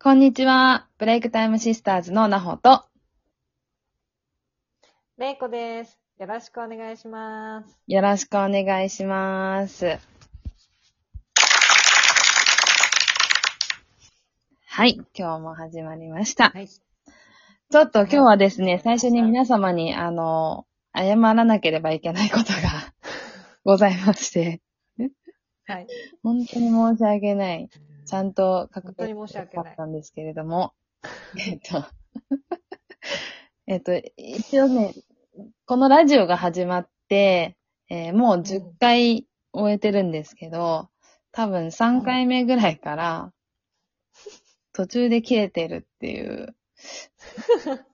こんにちは。ブレイクタイムシスターズのなほと、れいこです。よろしくお願いします。よろしくお願いします。はい、今日も始まりました。はい。ちょっと今日はですね、最初に皆様に、あの、謝らなければいけないことが ございまして、はい。本当に申し訳ない。ちゃんと確本当に申し訳ないかったんですけれども、えっと、えっと、一応ね、このラジオが始まって、えーもう10回終えてるんですけど、多分3回目ぐらいから、途中で切れてるっていう、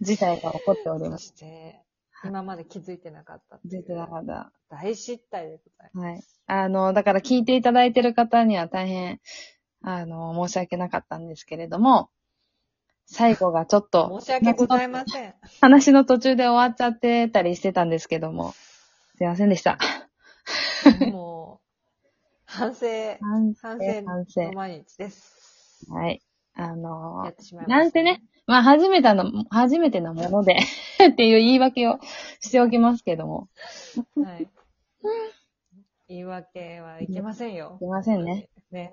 事態が起こっておりそます。して、今まで気づいてなかったっていう実はまだ。大失態でございまはい。あの、だから聞いていただいてる方には大変、あの、申し訳なかったんですけれども、最後がちょっとす。、申し訳ございません。話の途中で終わっちゃってたりしてたんですけども、すいませんでした。もう、反省、反反省、反省の。毎日です。はい。あのやってしまいました、なんてね。、まあ、初めての、初めてのもので っていう言い訳をしておきますけども、はい。言い訳はいけませんよ。いけませんね。ね。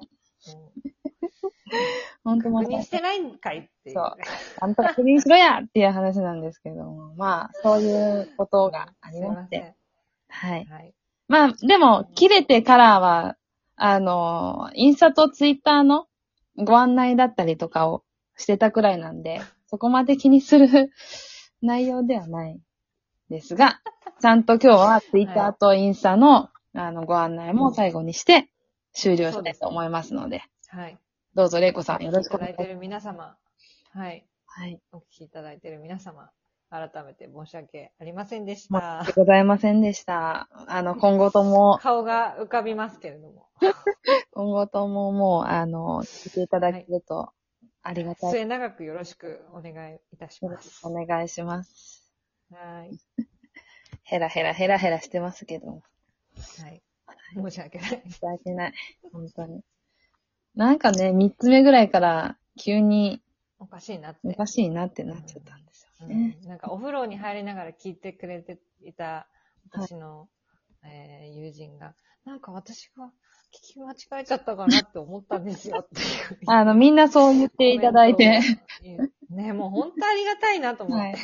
も 本当う確認してないんかいっていう。そうあんた確認しろやっていう話なんですけども、まあ、そういうことがありまして。はい。はい。まあ、でも、切れてからは、あの、インスタとツイッターのご案内だったりとかをしてたくらいなんで、そこまで気にする 内容ではないですが、ちゃんと今日はツイッターとインスタの、あの、ご案内も最後にして終了したいと思いますので、はい。どうぞ、れいこさんよろしいくお願いします。ただいてる皆様。はい。はい。お聞きいただいている皆様、改めて申し訳ありませんでし申たございませんでした。あの、今後とも、顔が浮かびますけれども、今後とももう、あの、聞いていただけるとありがたい。末永くよろしくお願いいたします。くお願いします。はい。ヘラヘラヘラヘラしてますけども。はい。申し訳ない。申し訳ない。本当に。なんかね、三つ目ぐらいから急におかしいなって。おかしいなってなっちゃったんですよね。うんなんかお風呂に入りながら聞いてくれていた私の、えー友人が、なんか私が聞き間違えちゃったかなって思ったんですよっていう。あの、みんなそう言っていただいて。ね、もう本当ありがたいなと思って。はい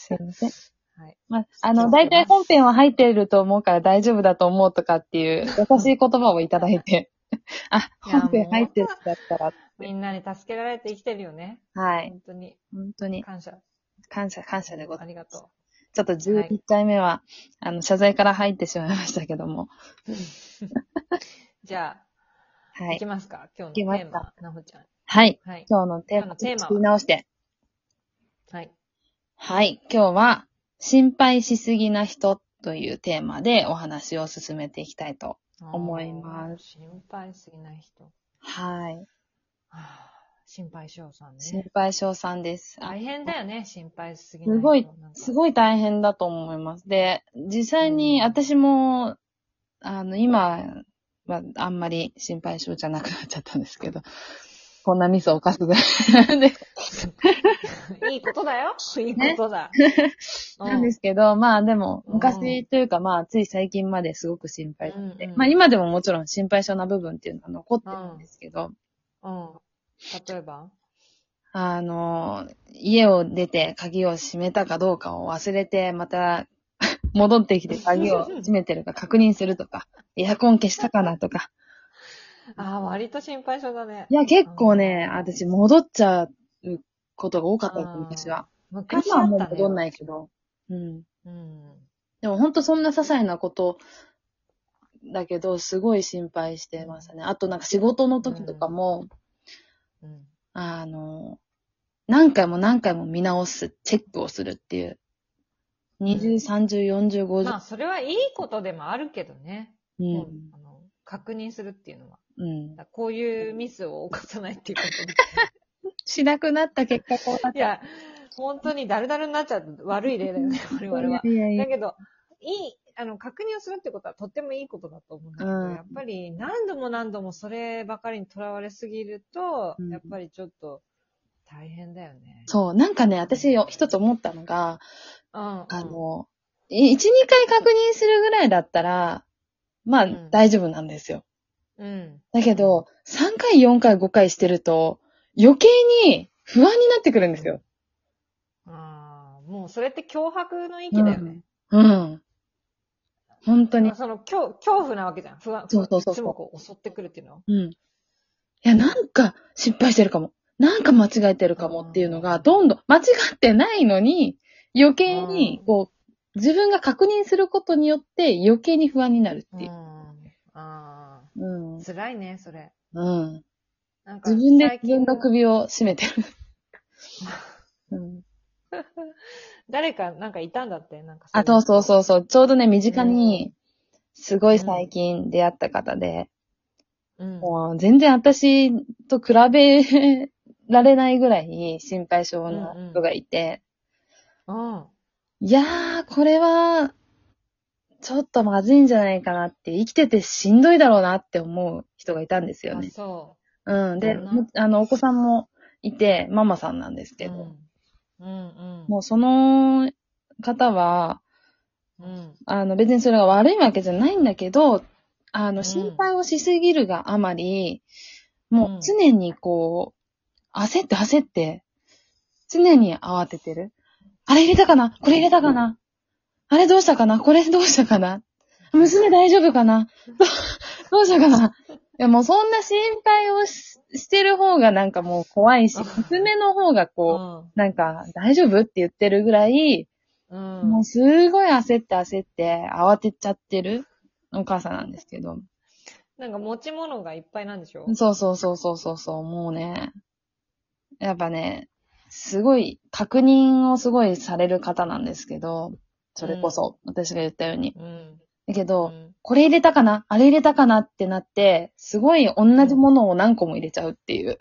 すいません。はい。まあ、あの、大体本編は入ってると思うから大丈夫だと思うとかっていう優しい言葉をいただいて。あ、本編入ってるんだったら。みんなに助けられて生きてるよね。はい。本当に本当に感謝。感謝、感謝でございます。ありがとちょっと11回目は、あの、謝罪から入ってしまいましたけども。う。じゃあ、、はいいき。ますか？今日のテーマ、なほちゃん。はい。はい。今日のテーマ、テーマは？作り直して。はい。はい。今日は、心配しすぎな人というテーマでお話を進めていきたいと。思います心配すぎない人。はい。はあ心配性さん心ね。配性さんです。あ大変だよね、心配しすぎ。すごいすごい大変だと思います。で、実際にうん私も、あの、今はあんまり心配性じゃなくなっちゃったんですけど、こんなミスを犯すぐらい でいいことだよ。いいことだ。なんですけど、まあでも、うん昔というかまあ、つい最近まですごく心配だって、うんうんまあ今でももちろん心配性な部分っていうのは残ってるんですけど、うん。うん。例えば？あの、家を出て鍵を閉めたかどうかを忘れて、また 戻ってきて鍵を閉めてるか確認するとか、エアコン消したかなとか。ああ、割と心配性だね。いや、結構ね、うん私戻っちゃうことが多かったです、うん昔は。昔今はもう。戻んないけど。うん。うん。でも本当そんな些細なことだけど、すごい心配してましたね。あとなんか仕事の時とかも、うん。あの、何回も何回も見直す、チェックをするっていう。20、30、40、50。まあ、それはいいことでもあるけどね。うん。あの確認するっていうのは。うん。こういうミスを犯さないっていうことで しなくなった結果こうなっいや、本当にダルダルになっちゃうと悪い例だよね、我々は。いやいやいやだけど、いい、あの、確認をするってことはとってもいいことだと思うんだけど、うんやっぱり何度も何度もそればかりにとらわれすぎると、うんやっぱりちょっと大変だよね。そう、なんかね、私一つ思ったのが、うん。うん。あの、1、2回確認するぐらいだったら、まあ、うん大丈夫なんですよ。うん。だけど、3回、4回、5回してると、余計に不安になってくるんですよ。ああ、もうそれって脅迫の域だよね。うん。本当に。その恐恐怖なわけじゃん。不安。そうそうそうそういつもこう襲ってくるっていうの。うん。いや、なんか失敗してるかも。なんか間違えてるかもっていうのが、どんどん、間違ってないのに、余計にう、んこう、自分が確認することによって余計に不安になるっていう。うん。あうん。あ、辛いね、それ。うん。なんか自分で自分の首を絞めてる。うん。誰かなんかいたんだって、なんかあ、そうそううそうそう。ちょうどね、身近に、すごい最近出会った方で、いう。うん。もう全然私と比べられないぐらい心配性の人がいて、うん。いやー、これは、ちょっとまずいんじゃないかなって、生きててしんどいだろうなって思う人がいたんですよあ、ね。そうん。で、どんなもあの、お子さんもいて、ママさんなんですう。けど、うん。うんうん。もうその方は、うん。あの、別にそれが悪いわけじゃないんだけど、あの、うん心配をしすぎるがあまり、もううん常にこう、焦って焦って、常に慌ててる。あれ入れたかな？これ入れたかな？あれどうしたかな？これどうしたかな？娘大丈夫かな？どどうしたかな？いやもうそんな心配をしがなんかもう怖いし、娘の方がこう、なんか大丈夫って言ってるぐらい、うん。うんもう。すごい焦って焦って慌てちゃってるお母さんなんですけど。なんか持ち物がいっぱいなんでしょ？そうそうそうそうそうそう、もうね。やっぱね、すごい、確認をすごいされる方なんですけど、それこそ、私が言ったように。うん。だけど、うんこれ入れたかな？あれ入れたかな？ってなって、すごい同じものを何個も入れちゃうっていう。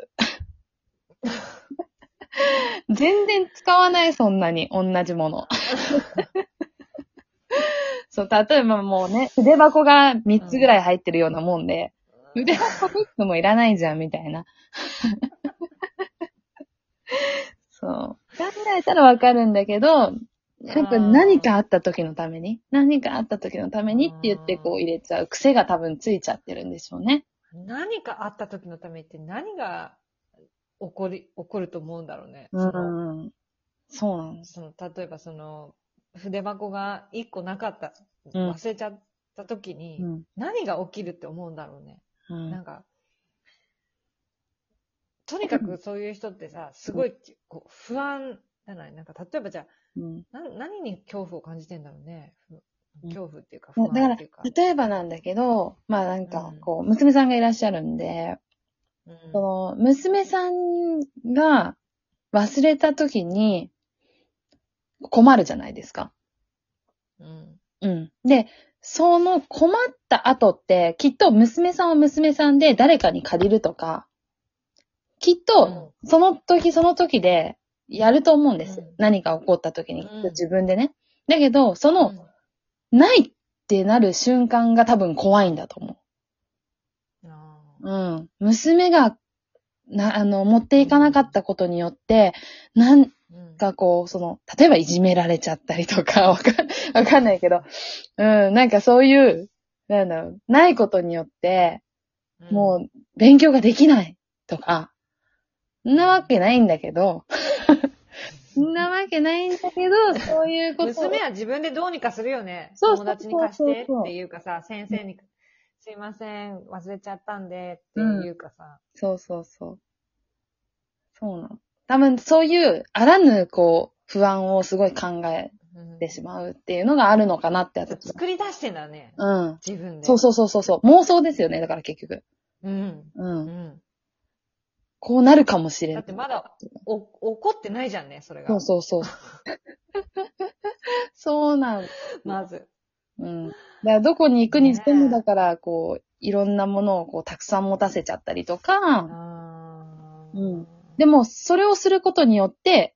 全然使わない、そんなに、同じもの。そう、例えばもうね、筆箱が3つぐらい入ってるようなもんで、筆箱3つもいらないじゃん、みたいな。そう。考えたらわかるんだけど、なんか何かあった時のために、何かあった時のためにって言ってこう入れちゃう癖が多分ついちゃってるんでしょうね。何かあった時のためって何が起こり、起こると思うんだろうね。うん。そうなんです。その、例えばその、筆箱が1個なかった、うん忘れちゃった時に、うん。何が起きるって思うんだろうね。うんなんか、とにかくそういう人ってさ、すごい、こう、不安じゃない？なんか、例えばじゃあ、うんな何に恐怖を感じてんだろうね。恐怖っていうか、不だから安っていうか。例えばなんだけど、まあなんかうん、こう、娘さんがいらっしゃるんで、うんその、娘さんが忘れた時に困るじゃないですか。うん。うん。で、その困った後って、きっと娘さんは娘さんで誰かに借りるとか、きっと、その時その時でやると思うんです。うん。何か起こった時に、うん。自分でね。だけど、その、ないってなる瞬間が多分怖いんだと思う。う。うん。娘が、な、あの、持っていかなかったことによって、なんかこう、その、例えばいじめられちゃったりとか、わかん、わかんないけど、うん、なんかそういう、なんだろう、ないことによって、もう、勉強ができないとか、そんなわけないんだけど、そんなわけないんだけど、そういうことを娘は自分でどうにかするよね。そうそう友達に貸してっていうかさ、先生に、すいません、忘れちゃったんでっていうかさ。そうそうそう。そうなの。多分、そういう、あらぬ、こう、不安をすごい考えうんてしまうっていうのがあるのかなって、私は。作り出してんだね。うん。自分で。そうそうそうそうそう。妄想ですよね、だから結局。う。うん。う。うんん。こうなるかもしれない。だってまだ、お、怒ってないじゃんね、それが。そうそうそう。そうなん。まず。うん。だからどこに行くにしても、ねえだから、こう、いろんなものをこう、たくさん持たせちゃったりとか、あーうんでも、それをすることによって、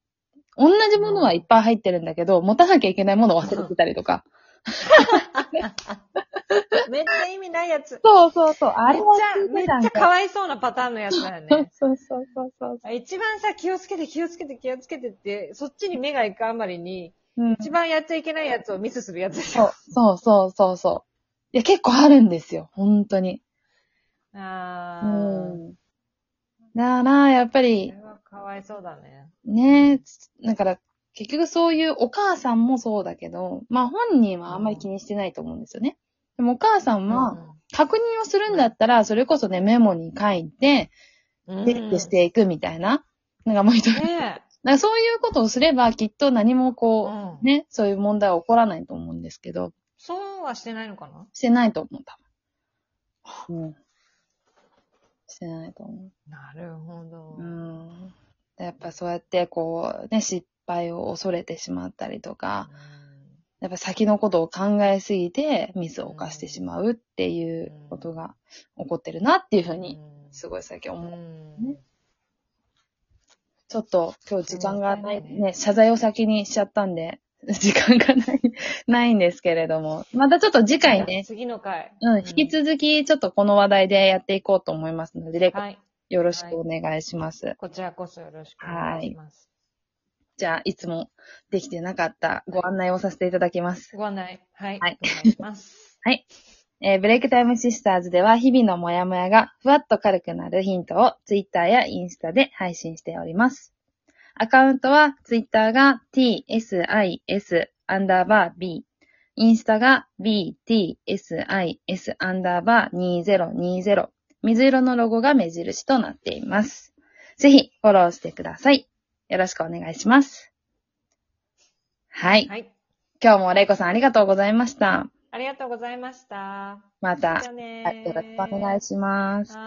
同じものはいっぱい入ってるんだけど、持たなきゃいけないものを忘れてたりとか。めっちゃ意味ないやつ。そうそうそう。あれはめっちゃ、めっちゃかわいそうなパターンのやつだよね。そうそうそうそう。一番さ、気をつけて気をつけて気をつけてって、そっちに目が行くあまりに、うん。一番やっちゃいけないやつをミスするやつでしょそう。そうそうそうそう。いや、結構あるんですよ。本当に。あうー。ん。だから、やっぱそりれ、はかわいそうだね。ね、だから、結局そういうお母さんもそうだけど、まあ本人はあんまり気にしてないと思うんですよね。でもお母さんは、確認をするんだったら、それこそね、メモに書いて、うん、チェックしていくみたいな。なんかもう一人、だかねらそういうことをすれば、きっと何もえ。こうんう、ね、そういう問題は起こらないと思うんですけど、そうはしてないのかな？してないと思う、多分。うん。してないと思なるほど。う。うん。やっぱそうやって、こう、ね、失敗を恐れてしまったりとか、やっぱ先のことを考えすぎてミスを犯してしまうっていうことが起こってるなっていうふうに、すごい最近う思う。んねちょっと今日時間がない、ねね、謝罪を先にしちゃったんで、時間がない、ないんですけれども、またちょっと次回ね、次の回。うん、引き続きちょっとこの話題でやっていこうと思いますので、はい。よろしくお願いします。こちらこそよろしくお願いします。じゃあ、いつもできてなかったご案内をさせていただきます。ご案内。はい。はいお願いします。えーブレイクタイムシスターズでは日々のモヤモヤがふわっと軽くなるヒントを Twitter やインスタで配信しております。アカウントは Twitter が tsis アンダーバー b、インスタが btsis アンダーバー2020、水色のロゴが目印となっています。ぜひフォローしてください。よろしくお願いします。はい。はい。今日もレイコさんありがとうございました。ありがとうございました。またよろしくお願いします。